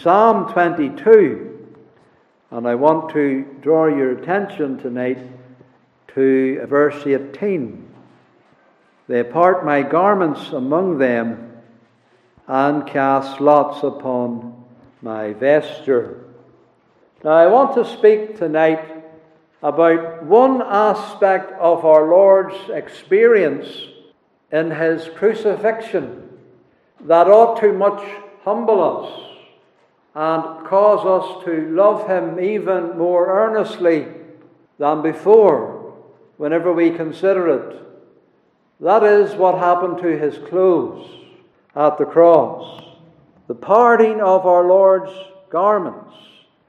Psalm 22, and I want to draw your attention tonight to verse 18. They part my garments among them and cast lots upon my vesture. Now, I want to speak tonight about one aspect of our Lord's experience in his crucifixion that ought to much humble us and cause us to love him even more earnestly than before whenever we consider it. That is what happened to his clothes at the cross. The parting of our Lord's garments,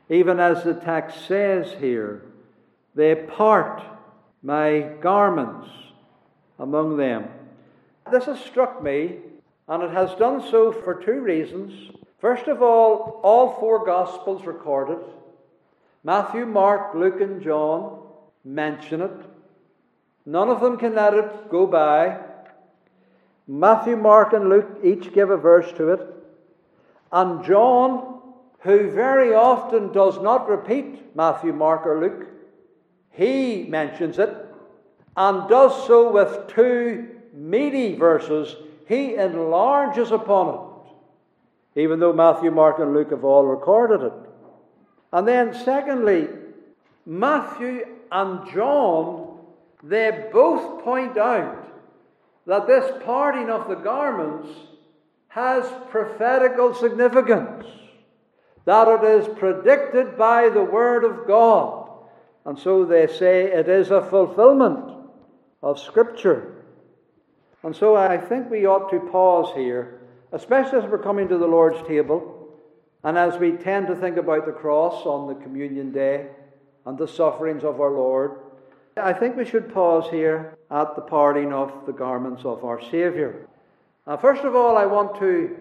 even as the text says here, they part my garments among them. This has struck me, and it has done so for two reasons. First of all, all four Gospels recorded Matthew, Mark, Luke, and John mention it. None of them can let it go by. Matthew, Mark, and Luke each give a verse to it. And John, who very often does not repeat Matthew, Mark, or Luke, he mentions it and does so with two meaty verses. He enlarges upon it, even though Matthew, Mark, and Luke have all recorded it. And then, secondly, Matthew and John, they both point out that this parting of the garments has prophetical significance, that it is predicted by the Word of God. And so they say it is a fulfillment of Scripture. And so I think we ought to pause here, especially as we're coming to the Lord's table, and as we tend to think about the cross on the communion day and the sufferings of our Lord. I think we should pause here at the parting of the garments of our Saviour. Now, first of all, I want to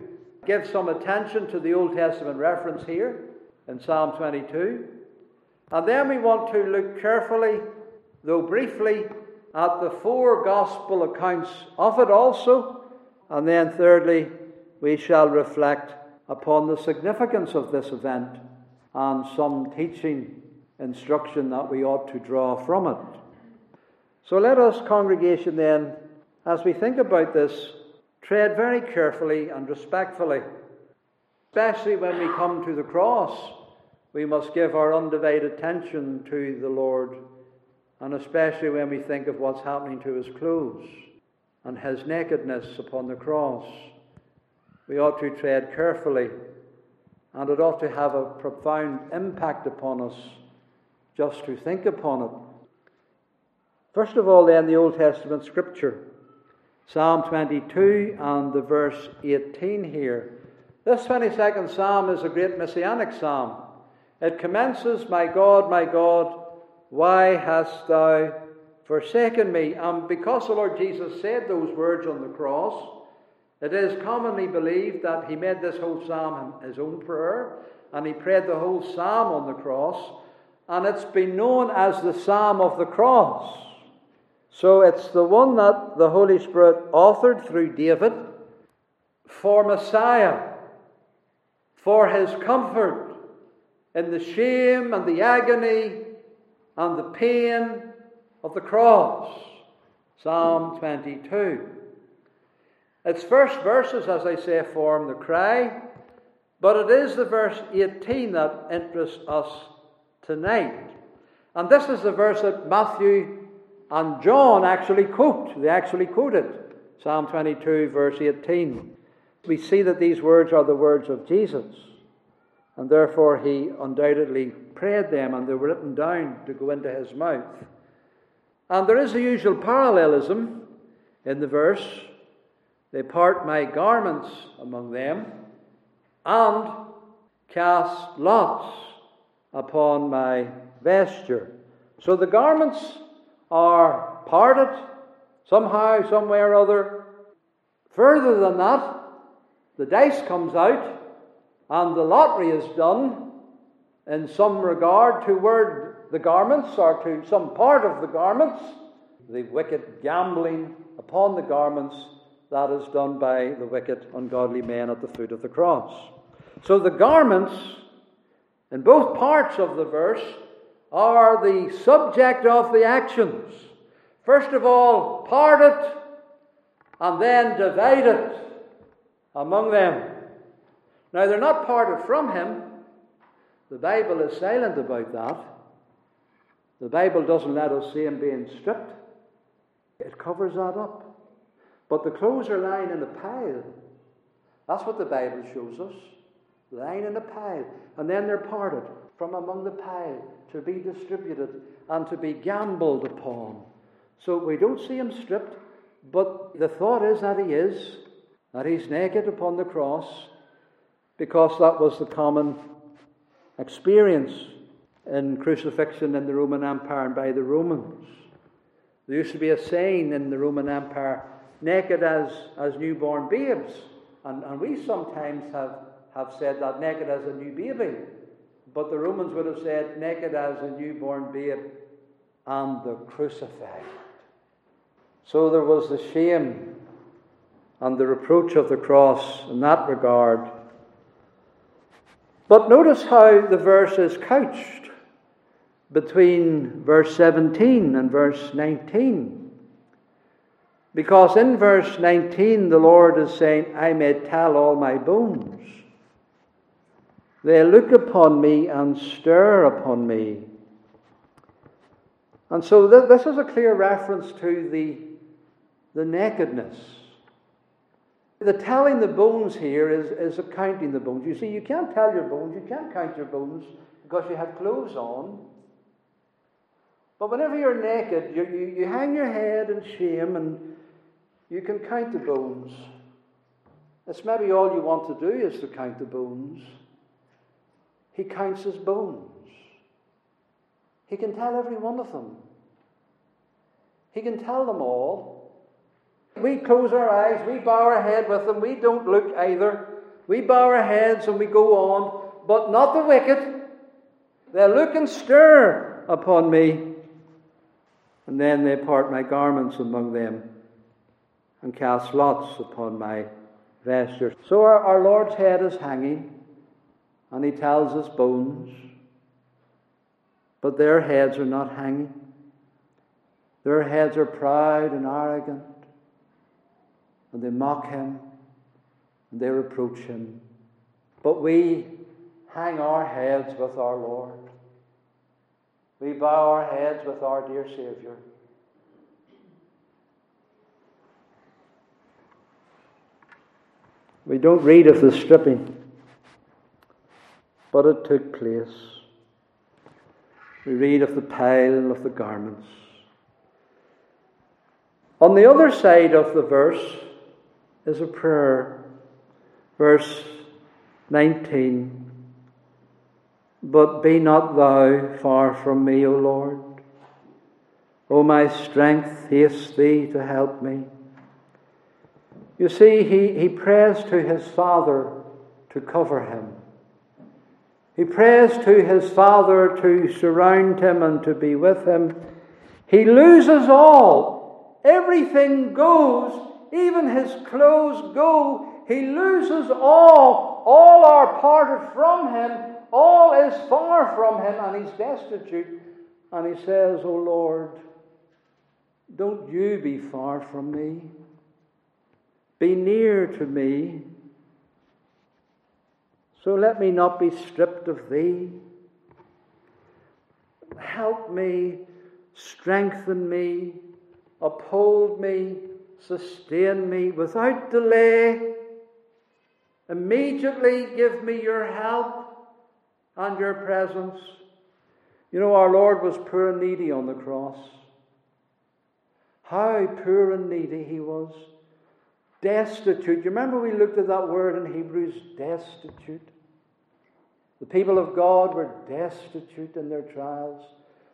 give some attention to the Old Testament reference here in Psalm 22. And then we want to look carefully, though briefly, at the four gospel accounts of it also. And then, thirdly, we shall reflect upon the significance of this event and some teaching instruction that we ought to draw from it. So let us, congregation, then, as we think about this, tread very carefully and respectfully. Especially when we come to the cross, we must give our undivided attention to the Lord, and especially when we think of what's happening to his clothes and his nakedness upon the cross. We ought to tread carefully, and it ought to have a profound impact upon us just to think upon it. First of all, then, the Old Testament scripture. Psalm 22 and the verse 18 here. This 22nd psalm is a great messianic psalm. It commences, My God, my God, why hast thou forsaken me? And because the Lord Jesus said those words on the cross, it is commonly believed that he made this whole psalm his own prayer, and he prayed the whole psalm on the cross, and it's been known as the Psalm of the Cross. So it's the one that the Holy Spirit authored through David for Messiah, for his comfort in the shame and the agony and the pain of the cross. Psalm 22. Its first verses, as I say, form the cry, but it is the verse 18 that interests us tonight. And this is the verse that Matthew and John actually quote, they actually quote it. Psalm 22, verse 18. We see that these words are the words of Jesus, and therefore he undoubtedly prayed them, and they were written down to go into his mouth. And there is a usual parallelism in the verse. They part my garments among them, and cast lots upon my vesture. So the garments are parted somehow, some way or other. Further than that, the dice comes out and the lottery is done in some regard toward the garments or to some part of the garments. The wicked gambling upon the garments that is done by the wicked, ungodly men at the foot of the cross. So the garments in both parts of the verse are the subject of the actions. First of all, part it and then divide it among them. Now, they're not parted from him. The Bible is silent about that. The Bible doesn't let us see him being stripped, it covers that up. But the clothes are lying in a pile. That's what the Bible shows us lying in a pile. And then they're parted from among the pile to be distributed and to be gambled upon. So we don't see him stripped, but the thought is that he is, that he's naked upon the cross, because that was the common experience in crucifixion in the Roman Empire and by the Romans. There used to be a saying in the Roman Empire naked as, as newborn babes. And, and we sometimes have, have said that naked as a new baby. But the Romans would have said naked as a newborn babe and the crucified. So there was the shame and the reproach of the cross in that regard. But notice how the verse is couched between verse 17 and verse 19. Because in verse 19, the Lord is saying, I may tell all my bones. They look upon me and stir upon me. And so th- this is a clear reference to the, the nakedness the telling the bones here is, is counting the bones. You see, you can't tell your bones, you can't count your bones because you have clothes on. But whenever you're naked, you, you, you hang your head in shame and you can count the bones. That's maybe all you want to do is to count the bones. He counts his bones. He can tell every one of them. He can tell them all. We close our eyes, we bow our head with them, we don't look either. We bow our heads and we go on, but not the wicked. They look and stir upon me, and then they part my garments among them and cast lots upon my vesture. So our, our Lord's head is hanging, and he tells his bones, but their heads are not hanging. Their heads are proud and arrogant and they mock him and they reproach him. But we hang our heads with our Lord. We bow our heads with our dear Saviour. We don't read of the stripping, but it took place. We read of the pile of the garments. On the other side of the verse, is a prayer. Verse 19 But be not thou far from me, O Lord. O my strength, haste thee to help me. You see, he, he prays to his Father to cover him. He prays to his Father to surround him and to be with him. He loses all. Everything goes even his clothes go. He loses all. All are parted from him. All is far from him, and he's destitute. And he says, O Lord, don't you be far from me. Be near to me. So let me not be stripped of thee. Help me, strengthen me, uphold me, sustain me without delay. Immediately give me your help and your presence. You know, our Lord was poor and needy on the cross. How poor and needy he was. Destitute. You remember we looked at that word in Hebrews destitute? The people of God were destitute in their trials.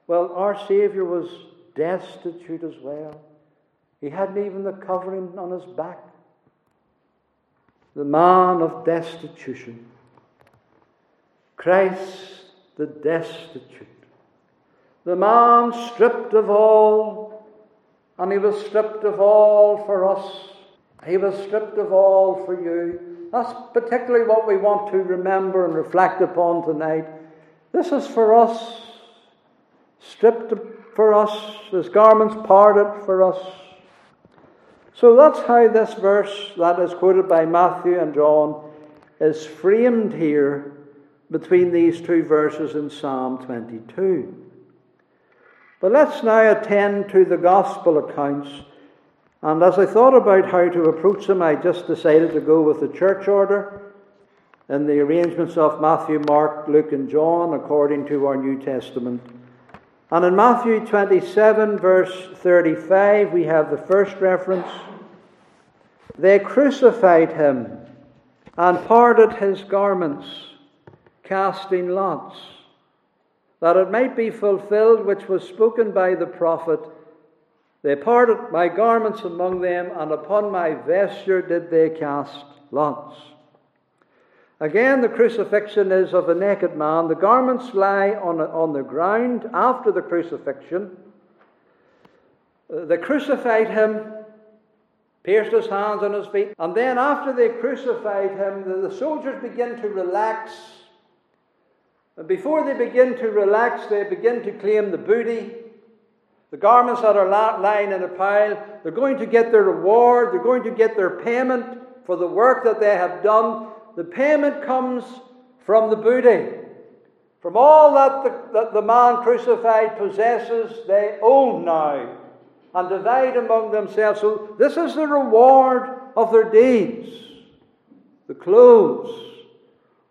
Well, our Savior was destitute as well. He hadn't even the covering on his back. The man of destitution. Christ the destitute. The man stripped of all, and he was stripped of all for us. He was stripped of all for you. That's particularly what we want to remember and reflect upon tonight. This is for us, stripped for us, his garments parted for us. So that's how this verse that is quoted by Matthew and John is framed here between these two verses in Psalm 22. But let's now attend to the gospel accounts. And as I thought about how to approach them, I just decided to go with the church order in the arrangements of Matthew, Mark, Luke, and John according to our New Testament. And in Matthew 27, verse 35, we have the first reference. They crucified him and parted his garments, casting lots, that it might be fulfilled which was spoken by the prophet. They parted my garments among them, and upon my vesture did they cast lots. Again, the crucifixion is of a naked man. The garments lie on, on the ground after the crucifixion. They crucified him pierced his hands and his feet. And then, after they crucified him, the, the soldiers begin to relax. And before they begin to relax, they begin to claim the booty, the garments that are lying in a pile. They're going to get their reward, they're going to get their payment for the work that they have done. The payment comes from the booty. From all that the, that the man crucified possesses, they own now and divide among themselves. So, this is the reward of their deeds the clothes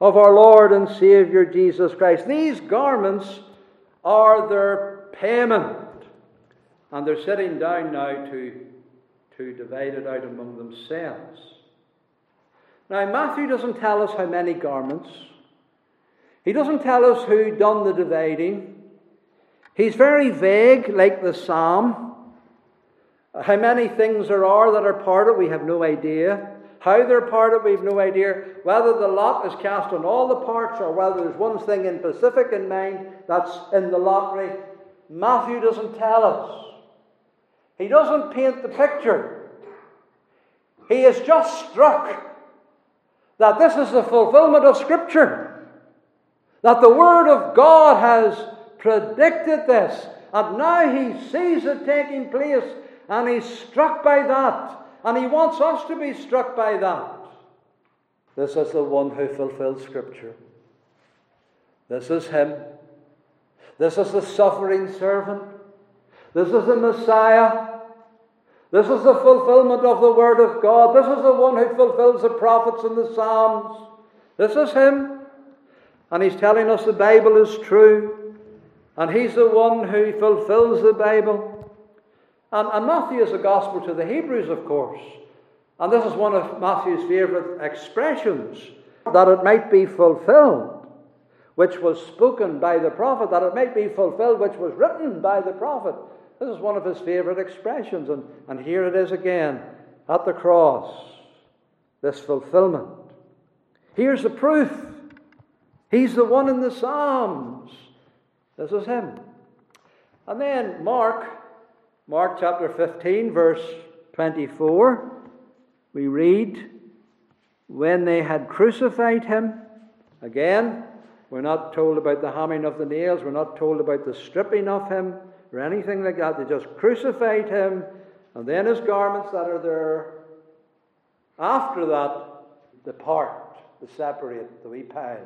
of our Lord and Savior Jesus Christ. These garments are their payment. And they're sitting down now to, to divide it out among themselves. Now, Matthew doesn't tell us how many garments. He doesn't tell us who done the dividing. He's very vague, like the psalm. How many things there are that are parted, we have no idea. How they're parted, we have no idea. Whether the lot is cast on all the parts or whether there's one thing in specific in mind that's in the lottery, Matthew doesn't tell us. He doesn't paint the picture. He is just struck that this is the fulfillment of Scripture. That the Word of God has predicted this. And now he sees it taking place and he's struck by that. And he wants us to be struck by that. This is the one who fulfilled Scripture. This is him. This is the suffering servant. This is the Messiah. This is the fulfillment of the Word of God. This is the one who fulfills the prophets and the Psalms. This is him. And he's telling us the Bible is true. And he's the one who fulfills the Bible. And, and Matthew is a gospel to the Hebrews, of course. And this is one of Matthew's favourite expressions that it might be fulfilled, which was spoken by the prophet, that it might be fulfilled, which was written by the prophet. This is one of his favourite expressions. And, and here it is again at the cross this fulfillment. Here's the proof. He's the one in the Psalms. This is him. And then Mark Mark chapter 15, verse 24, we read, When they had crucified him, again, we're not told about the hammering of the nails, we're not told about the stripping of him or anything like that. They just crucified him, and then his garments that are there, after that, the part, the separate, the wee pile.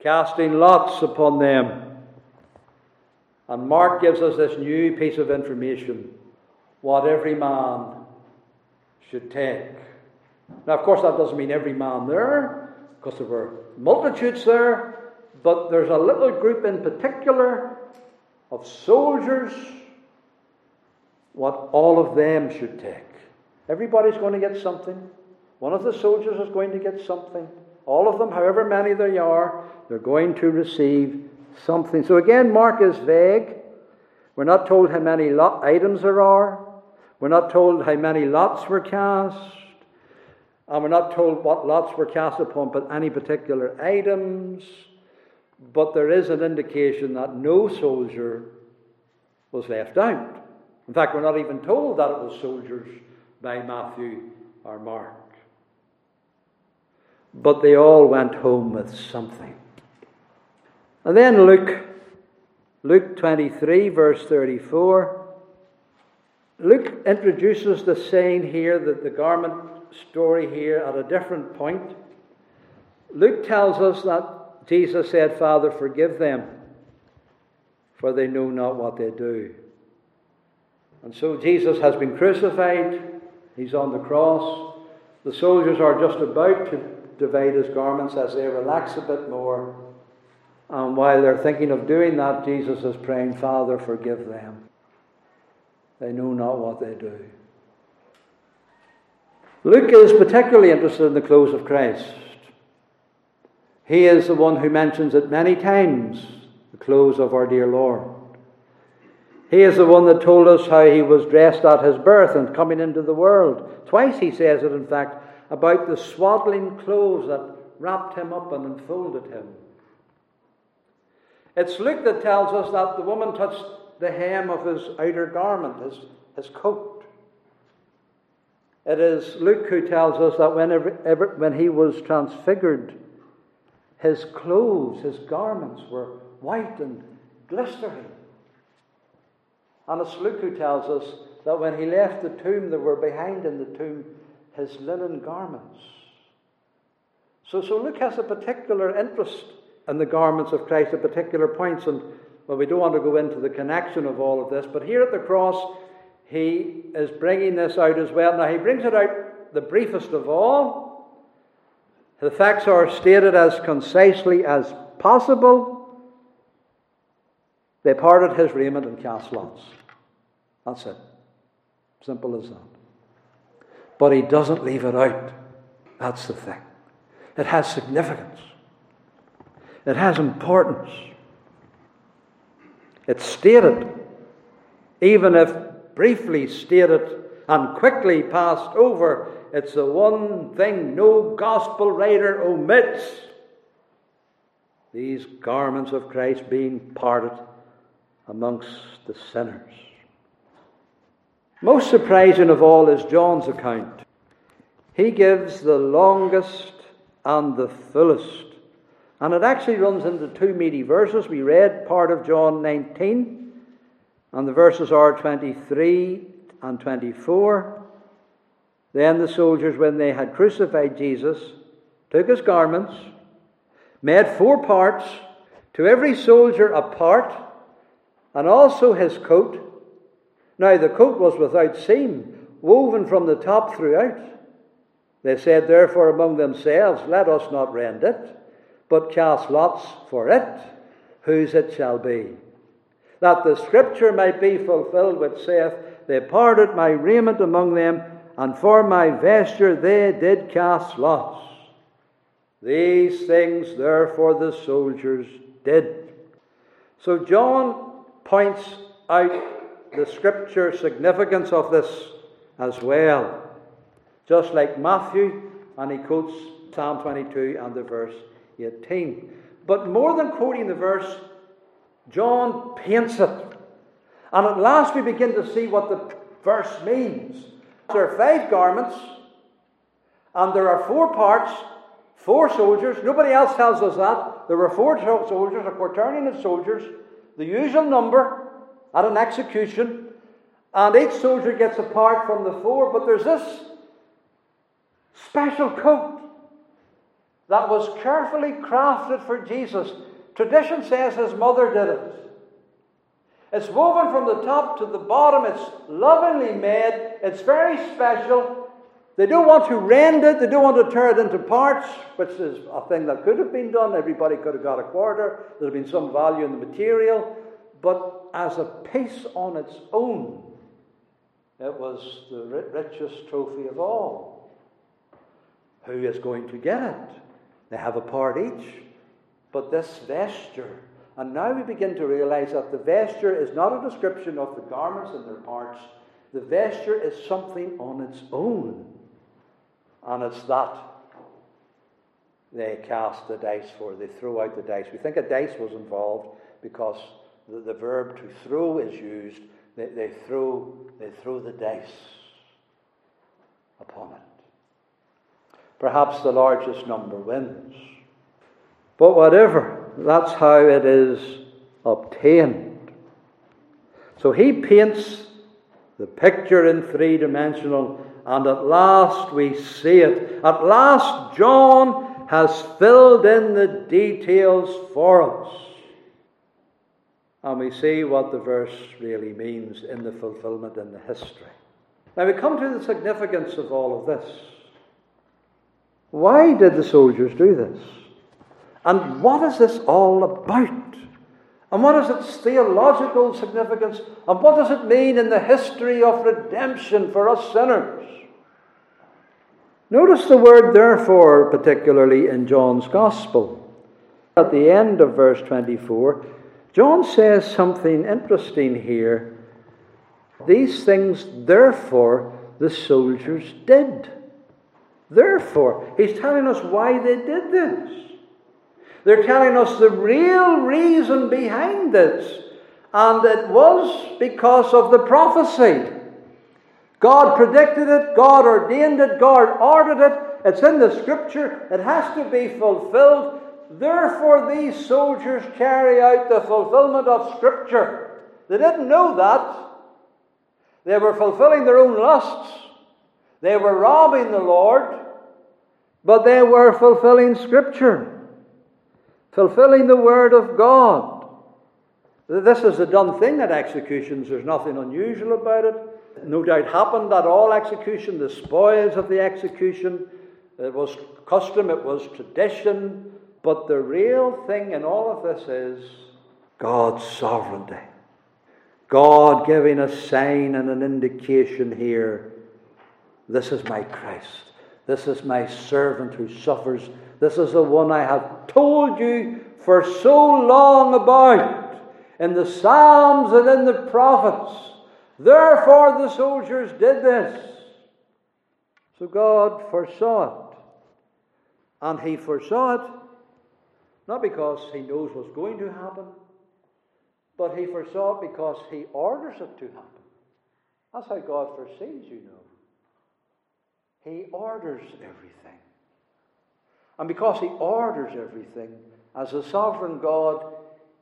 Casting lots upon them and Mark gives us this new piece of information what every man should take. Now, of course, that doesn't mean every man there, because there were multitudes there, but there's a little group in particular of soldiers, what all of them should take. Everybody's going to get something. One of the soldiers is going to get something. All of them, however many they are, they're going to receive something. So again, Mark is vague. We're not told how many lot items there are. We're not told how many lots were cast. And we're not told what lots were cast upon but any particular items. But there is an indication that no soldier was left out. In fact, we're not even told that it was soldiers by Matthew or Mark. but they all went home with something. And then Luke, Luke 23, verse 34. Luke introduces the saying here, that the garment story here, at a different point. Luke tells us that Jesus said, Father, forgive them, for they know not what they do. And so Jesus has been crucified, he's on the cross. The soldiers are just about to divide his garments as they relax a bit more. And while they're thinking of doing that, Jesus is praying, Father, forgive them. They know not what they do. Luke is particularly interested in the clothes of Christ. He is the one who mentions it many times, the clothes of our dear Lord. He is the one that told us how he was dressed at his birth and coming into the world. Twice he says it, in fact, about the swaddling clothes that wrapped him up and enfolded him. It's Luke that tells us that the woman touched the hem of his outer garment, his, his coat. It is Luke who tells us that whenever, when he was transfigured, his clothes, his garments were white and glistering. And it's Luke who tells us that when he left the tomb, there were behind in the tomb his linen garments. So, so Luke has a particular interest in the garments of Christ at particular points. And well, we don't want to go into the connection of all of this, but here at the cross, he is bringing this out as well. Now, he brings it out the briefest of all. The facts are stated as concisely as possible. They parted his raiment and cast lots. That's it. Simple as that. But he doesn't leave it out. That's the thing. It has significance, it has importance. It's stated, even if briefly stated and quickly passed over it's the one thing no gospel writer omits. These garments of Christ being parted amongst the sinners. Most surprising of all is John's account. He gives the longest and the fullest. And it actually runs into two meaty verses. We read part of John 19, and the verses are 23 and 24. Then the soldiers, when they had crucified Jesus, took his garments, made four parts, to every soldier a part, and also his coat. Now the coat was without seam, woven from the top throughout. They said, therefore, among themselves, Let us not rend it, but cast lots for it, whose it shall be. That the scripture might be fulfilled, which saith, They parted my raiment among them and for my vesture they did cast lots. These things, therefore, the soldiers did. So John points out the scripture significance of this as well, just like Matthew, and he quotes Psalm 22 and the verse 18. But more than quoting the verse, John paints it. And at last we begin to see what the verse means. There are five garments, and there are four parts, four soldiers. Nobody else tells us that. There were four soldiers, a quaternion of soldiers, the usual number at an execution, and each soldier gets a part from the four, but there's this special coat that was carefully crafted for Jesus. Tradition says his mother did it. It's woven from the top to the bottom. It's lovingly made. It's very special. They don't want to rend it. They don't want to tear it into parts, which is a thing that could have been done. Everybody could have got a quarter. There'd have been some value in the material. But as a piece on its own, it was the richest trophy of all. Who is going to get it? They have a part each. But this vesture and now we begin to realize that the vesture is not a description of the garments and their parts. The vesture is something on its own. And it's that they cast the dice for. They throw out the dice. We think a dice was involved because the, the verb to throw is used. They, they, throw, they throw the dice upon it. Perhaps the largest number wins. But whatever, that's how it is obtained. So he paints the picture in three dimensional, and at last we see it. At last, John has filled in the details for us. And we see what the verse really means in the fulfillment in the history. Now we come to the significance of all of this. Why did the soldiers do this? And what is this all about? And what is its theological significance? And what does it mean in the history of redemption for us sinners? Notice the word therefore, particularly in John's Gospel. At the end of verse 24, John says something interesting here. These things, therefore, the soldiers did. Therefore, he's telling us why they did this. They're telling us the real reason behind this. And it was because of the prophecy. God predicted it, God ordained it, God ordered it. It's in the scripture, it has to be fulfilled. Therefore, these soldiers carry out the fulfillment of scripture. They didn't know that. They were fulfilling their own lusts. They were robbing the Lord, but they were fulfilling Scripture, fulfilling the Word of God. This is a done thing at executions. There's nothing unusual about it. No doubt happened at all execution, the spoils of the execution. It was custom, it was tradition. But the real thing in all of this is God's sovereignty. God giving a sign and an indication here this is my Christ. This is my servant who suffers. This is the one I have told you for so long about in the Psalms and in the prophets. Therefore, the soldiers did this. So God foresaw it. And He foresaw it not because He knows what's going to happen, but He foresaw it because He orders it to happen. That's how God foresees, you know. He orders everything. And because He orders everything, as a sovereign God,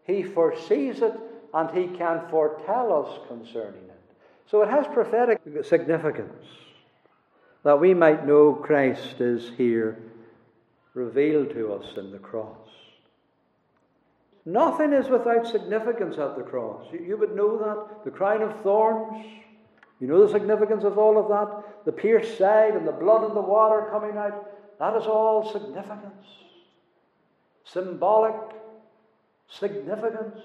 He foresees it and He can foretell us concerning it. So it has prophetic significance that we might know Christ is here revealed to us in the cross. Nothing is without significance at the cross. You, would know that. The crown of thorns, you know the significance of all of that? The pierced side and the blood and the water coming out. That is all significance. Symbolic significance.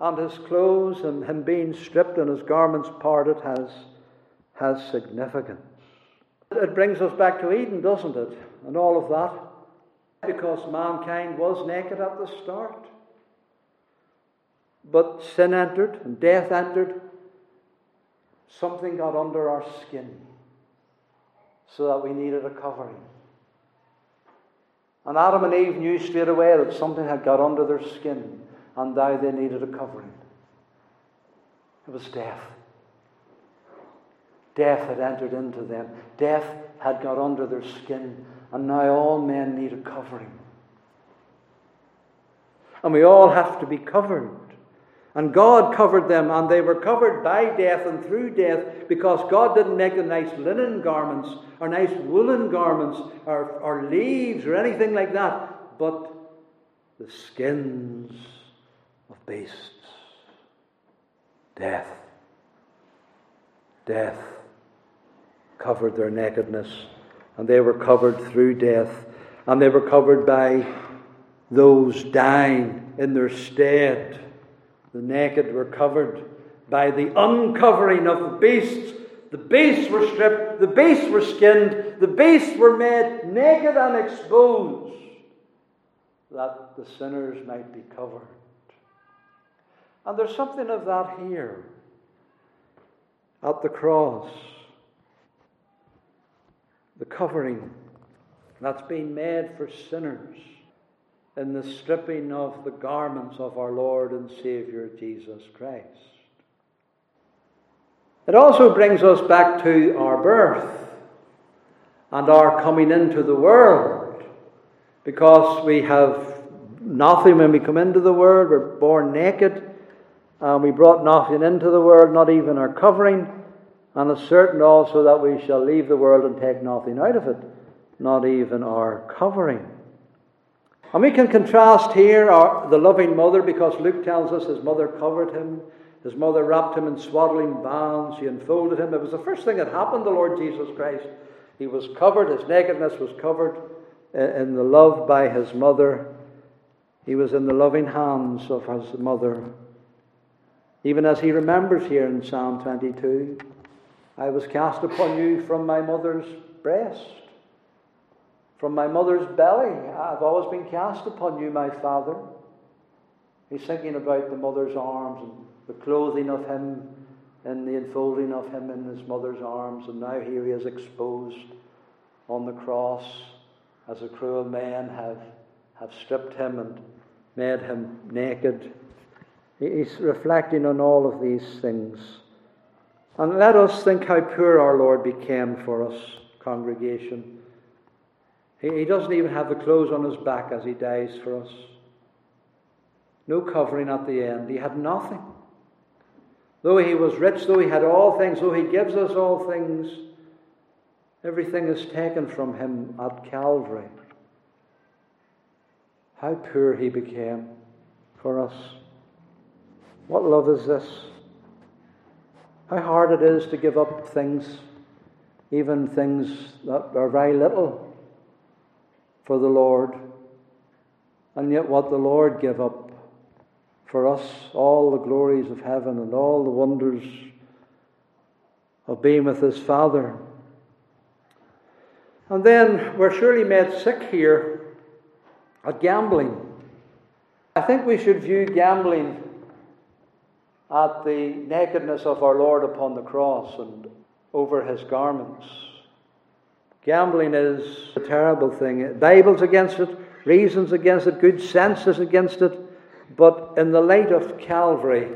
And his clothes and him being stripped and his garments parted has, has significance. It brings us back to Eden, doesn't it? And all of that. Because mankind was naked at the start. But sin entered and death entered something got under our skin so that we needed a covering. And Adam and Eve knew straight away that something had got under their skin and now they needed a covering. It was death. Death had entered into them. Death had got under their skin, and now all men need a covering. And we all have to be covered. And God covered them, and they were covered by death and through death because God didn't make them nice linen garments or nice woolen garments or, or leaves or anything like that, but the skins of beasts. Death. Death covered their nakedness, and they were covered through death, and they were covered by those dying in their stead the naked were covered by the uncovering of the beasts. The beasts were stripped, the beasts were skinned, the beasts were made naked and exposed that the sinners might be covered. And there's something of that here at the cross. The covering that's been made for sinners in the stripping of the garments of our Lord and Saviour Jesus Christ. It also brings us back to our birth. and our coming into the world. Because we have nothing when we come into the world, we're born naked, and we brought nothing into the world, not even our covering. And it's certain also that we shall leave the world and take nothing out of it, not even our covering. And we can contrast here our, the loving mother because Luke tells us his mother covered him. His mother wrapped him in swaddling bands. She enfolded him. It was the first thing that happened to the Lord Jesus Christ. He was covered, his nakedness was covered in the love by his mother. He was in the loving hands of his mother. Even as he remembers here in Psalm 22 I was cast upon you from my mother's breast. From my mother's belly, I've always been cast upon you, my father. He's thinking about the mother's arms and the clothing of him and the enfolding of him in his mother's arms. And now here he is exposed on the cross as the cruel men have, have stripped him and made him naked. He's reflecting on all of these things. And let us think how poor our Lord became for us, congregation. He, he doesn't even have the clothes on his back as he dies for us. No covering at the end. He had nothing. Though he was rich, though he had all things, though he gives us all things, everything is taken from him at Calvary. How poor he became for us. What love is this? How hard it is to give up things, even things that are very little for the Lord. And yet, what the Lord gave up for us, all the glories of heaven and all the wonders of being with His Father. And then we're surely made sick here at gambling. I think we should view gambling at the nakedness of our Lord upon the cross and over his garments. Gambling is a terrible thing. Bible's against it, reasons against it, good sense is against it. But in the light of Calvary,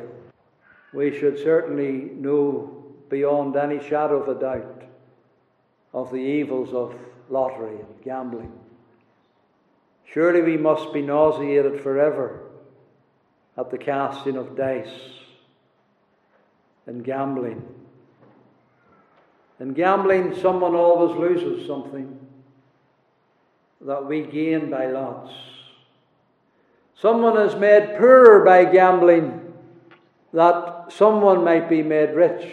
we should certainly know beyond any shadow of a doubt of the evils of lottery and gambling. Surely we must be nauseated forever at the casting of dice and gambling. In gambling, someone always loses something that we gain by lots. Someone is made poorer by gambling that someone might be made rich.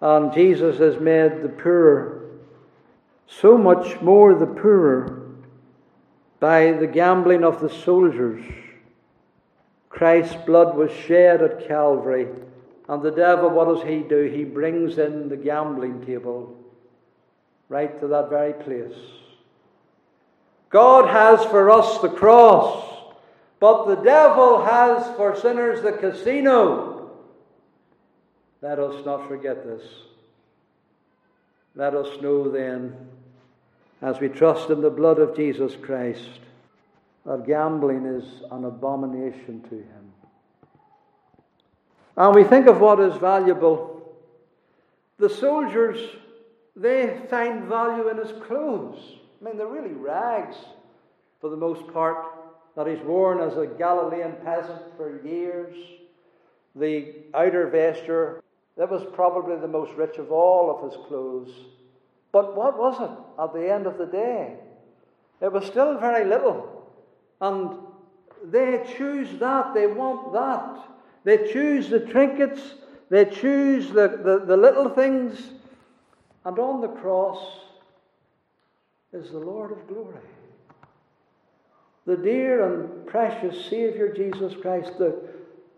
And Jesus has made the poorer so much more the poorer by the gambling of the soldiers. Christ's blood was shed at Calvary and the devil, what does he do? He brings in the gambling table right to that very place. God has for us the cross, but the devil has for sinners the casino. Let us not forget this. Let us know then, as we trust in the blood of Jesus Christ, that gambling is an abomination to him. And we think of what is valuable. The soldiers, they find value in his clothes. I mean, they're really rags for the most part that he's worn as a Galilean peasant for years. The outer vesture, that was probably the most rich of all of his clothes. But what was it at the end of the day? It was still very little. And they choose that, they want that. They choose the trinkets, they choose the, the, the little things, and on the cross is the Lord of glory. The dear and precious Savior Jesus Christ, the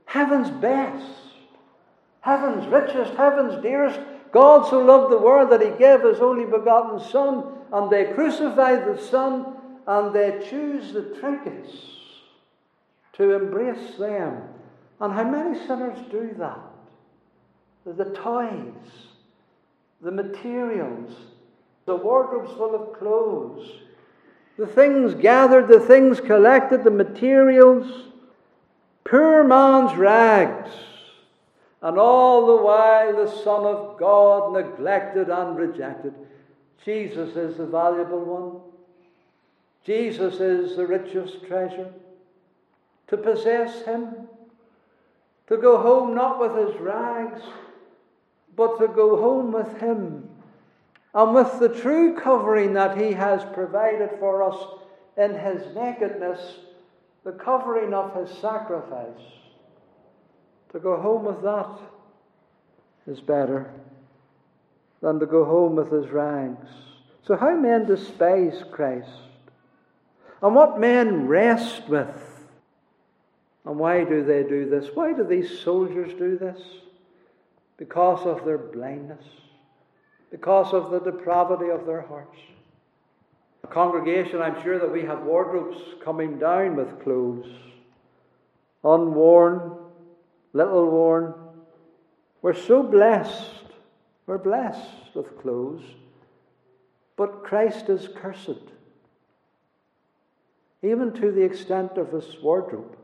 heaven's best, heaven's richest, heaven's dearest. God so loved the world that he gave his only begotten Son, and they crucified the Son, and they choose the trinkets to embrace them and how many sinners do that? The toys, the materials, the wardrobes full of clothes, the things gathered, the things collected, the materials, poor man's rags, and all the while the Son of God neglected and rejected. Jesus is the valuable one. Jesus is the richest treasure. To possess Him, to go home not with His rags, but to go home with Him and with the true covering that He has provided for us in His nakedness, the covering of His sacrifice. To go home with that is better than to go home with his rags. So, how men despise Christ, and what men rest with. And why do they do this? Why do these soldiers do this? Because of their blindness, because of the depravity of their hearts. Congregation, I'm sure that we have wardrobes coming down with clothes, unworn, little worn. We're so blessed. We're blessed with clothes. But Christ is cursed, even to the extent of his wardrobe.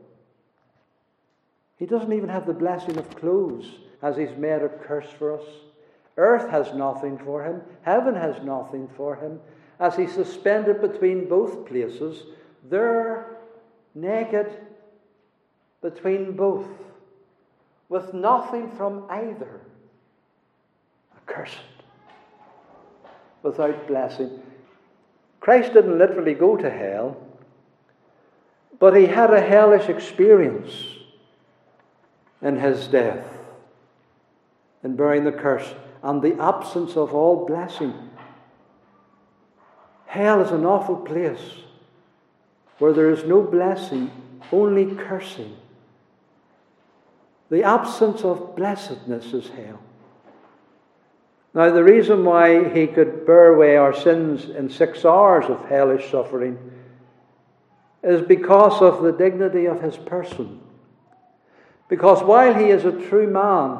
He doesn't even have the blessing of clothes as he's made a curse for us. Earth has nothing for him, heaven has nothing for him. As he's suspended between both places, they're naked between both with nothing from either. Accursed. Without blessing. Christ didn't literally go to hell, but he had a hellish experience in his death, in bearing the curse, and the absence of all blessing. Hell is an awful place where there is no blessing, only cursing. The absence of blessedness is hell. Now, the reason why he could bear away our sins in six hours of hellish suffering is because of the dignity of his person. Because while he is a true man,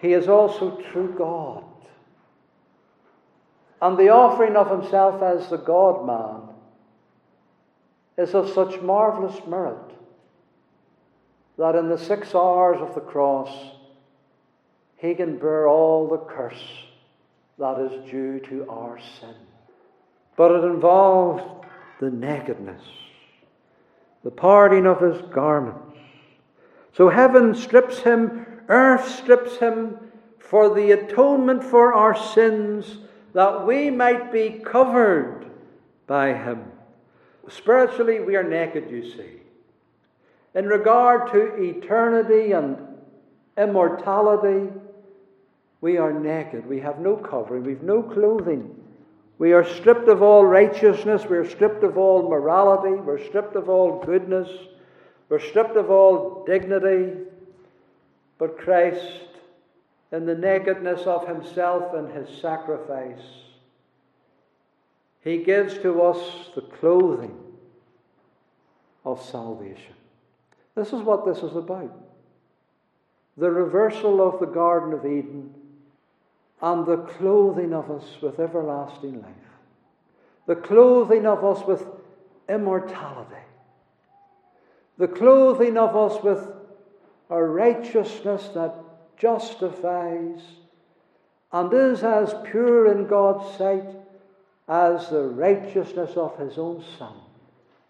he is also true God. And the offering of himself as the God man is of such marvelous merit that in the six hours of the cross, he can bear all the curse that is due to our sin. But it involved the nakedness, the parting of his garments. So heaven strips him, earth strips him for the atonement for our sins, that we might be covered by him. Spiritually, we are naked, you see. In regard to eternity and immortality, we are naked. We have no covering. We have no clothing. We are stripped of all righteousness. We are stripped of all morality. We're stripped of all goodness. We're stripped of all dignity. But Christ, in the nakedness of himself and his sacrifice, he gives to us the clothing of salvation. This is what this is about. The reversal of the Garden of Eden and the clothing of us with everlasting life. The clothing of us with immortality. The clothing of us with a righteousness that justifies and is as pure in God's sight as the righteousness of his own Son,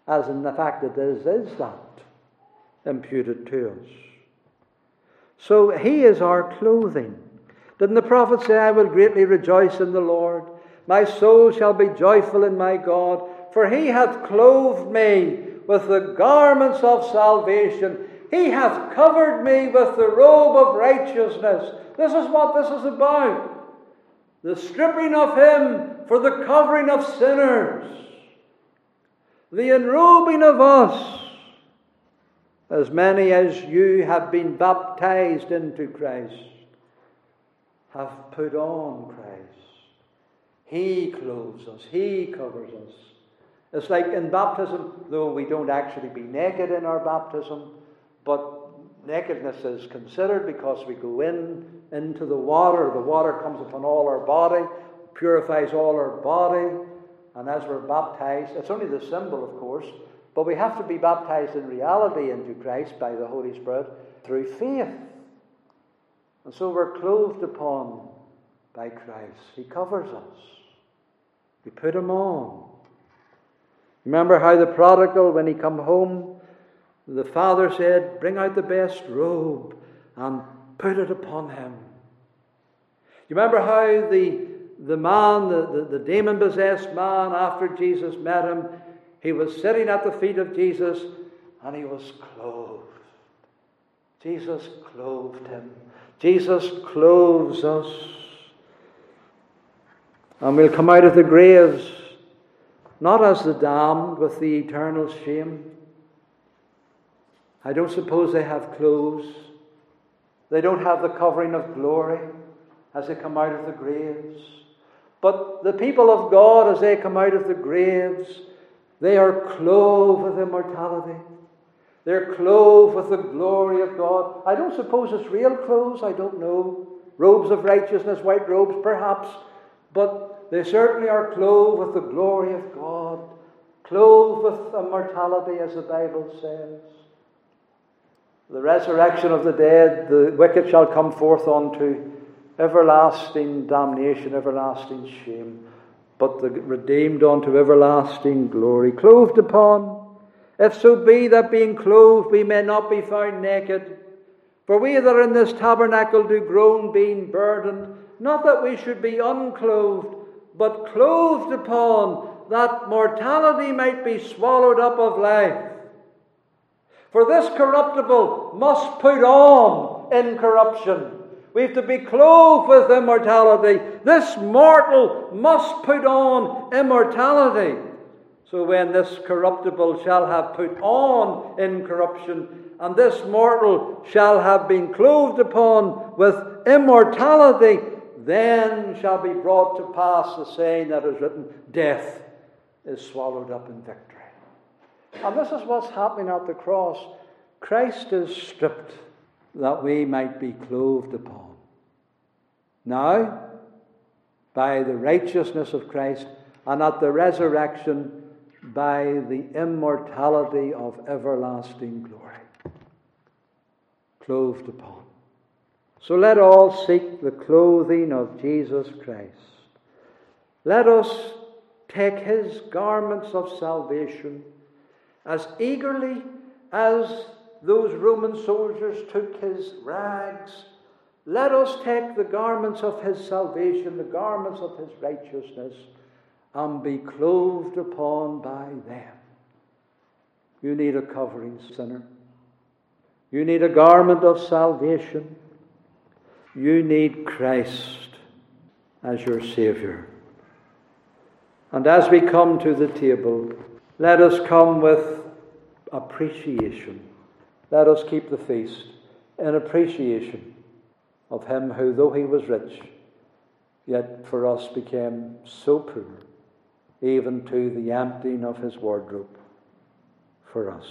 as in the fact that it is, is that imputed to us. So he is our clothing. Didn't the prophet say, I will greatly rejoice in the Lord? My soul shall be joyful in my God, for he hath clothed me with the garments of salvation. He hath covered me with the robe of righteousness. This is what this is about. The stripping of him for the covering of sinners. The enrobing of us as many as you have been baptized into Christ have put on Christ. He clothes us, He covers us. It's like in baptism, though we don't actually be naked in our baptism, but nakedness is considered because we go in into the water. The water comes upon all our body, purifies all our body, and as we're baptized, it's only the symbol, of course, but we have to be baptized in reality into Christ by the Holy Spirit through faith. And so we're clothed upon by Christ. He covers us. We put him on. Remember how the prodigal, when he come home, the father said, Bring out the best robe and put it upon him. You remember how the, the man, the, the, the demon possessed man, after Jesus met him, he was sitting at the feet of Jesus and he was clothed. Jesus clothed him. Jesus clothes us. And we'll come out of the graves not as the damned with the eternal shame. I don't suppose they have clothes. They don't have the covering of glory as they come out of the graves. But the people of God, as they come out of the graves, they are clothed with immortality. They're clothed with the glory of God. I don't suppose it's real clothes, I don't know. Robes of righteousness, white robes, perhaps. But they certainly are clothed with the glory of God, clothed with immortality, as the Bible says. The resurrection of the dead, the wicked shall come forth unto everlasting damnation, everlasting shame, but the redeemed unto everlasting glory, clothed upon if so be that being clothed we may not be found naked. For we that are in this tabernacle do groan, being burdened, not that we should be unclothed, but clothed upon, that mortality might be swallowed up of life. For this corruptible must put on incorruption. We have to be clothed with immortality. This mortal must put on immortality. So when this corruptible shall have put on incorruption, and this mortal shall have been clothed upon with immortality, then shall be brought to pass the saying that is written Death is swallowed up in victory. And this is what's happening at the cross. Christ is stripped that we might be clothed upon. Now, by the righteousness of Christ, and at the resurrection, by the immortality of everlasting glory, clothed upon. So let all seek the clothing of Jesus Christ. Let us take his garments of salvation as eagerly as those Roman soldiers took his rags. Let us take the garments of his salvation, the garments of his righteousness, and be clothed upon by them. You need a covering, sinner. You need a garment of salvation. You need Christ as your Savior. And as we come to the table, let us come with appreciation. Let us keep the feast in appreciation of Him who, though He was rich, yet for us became so poor even to the emptying of his wardrobe for us.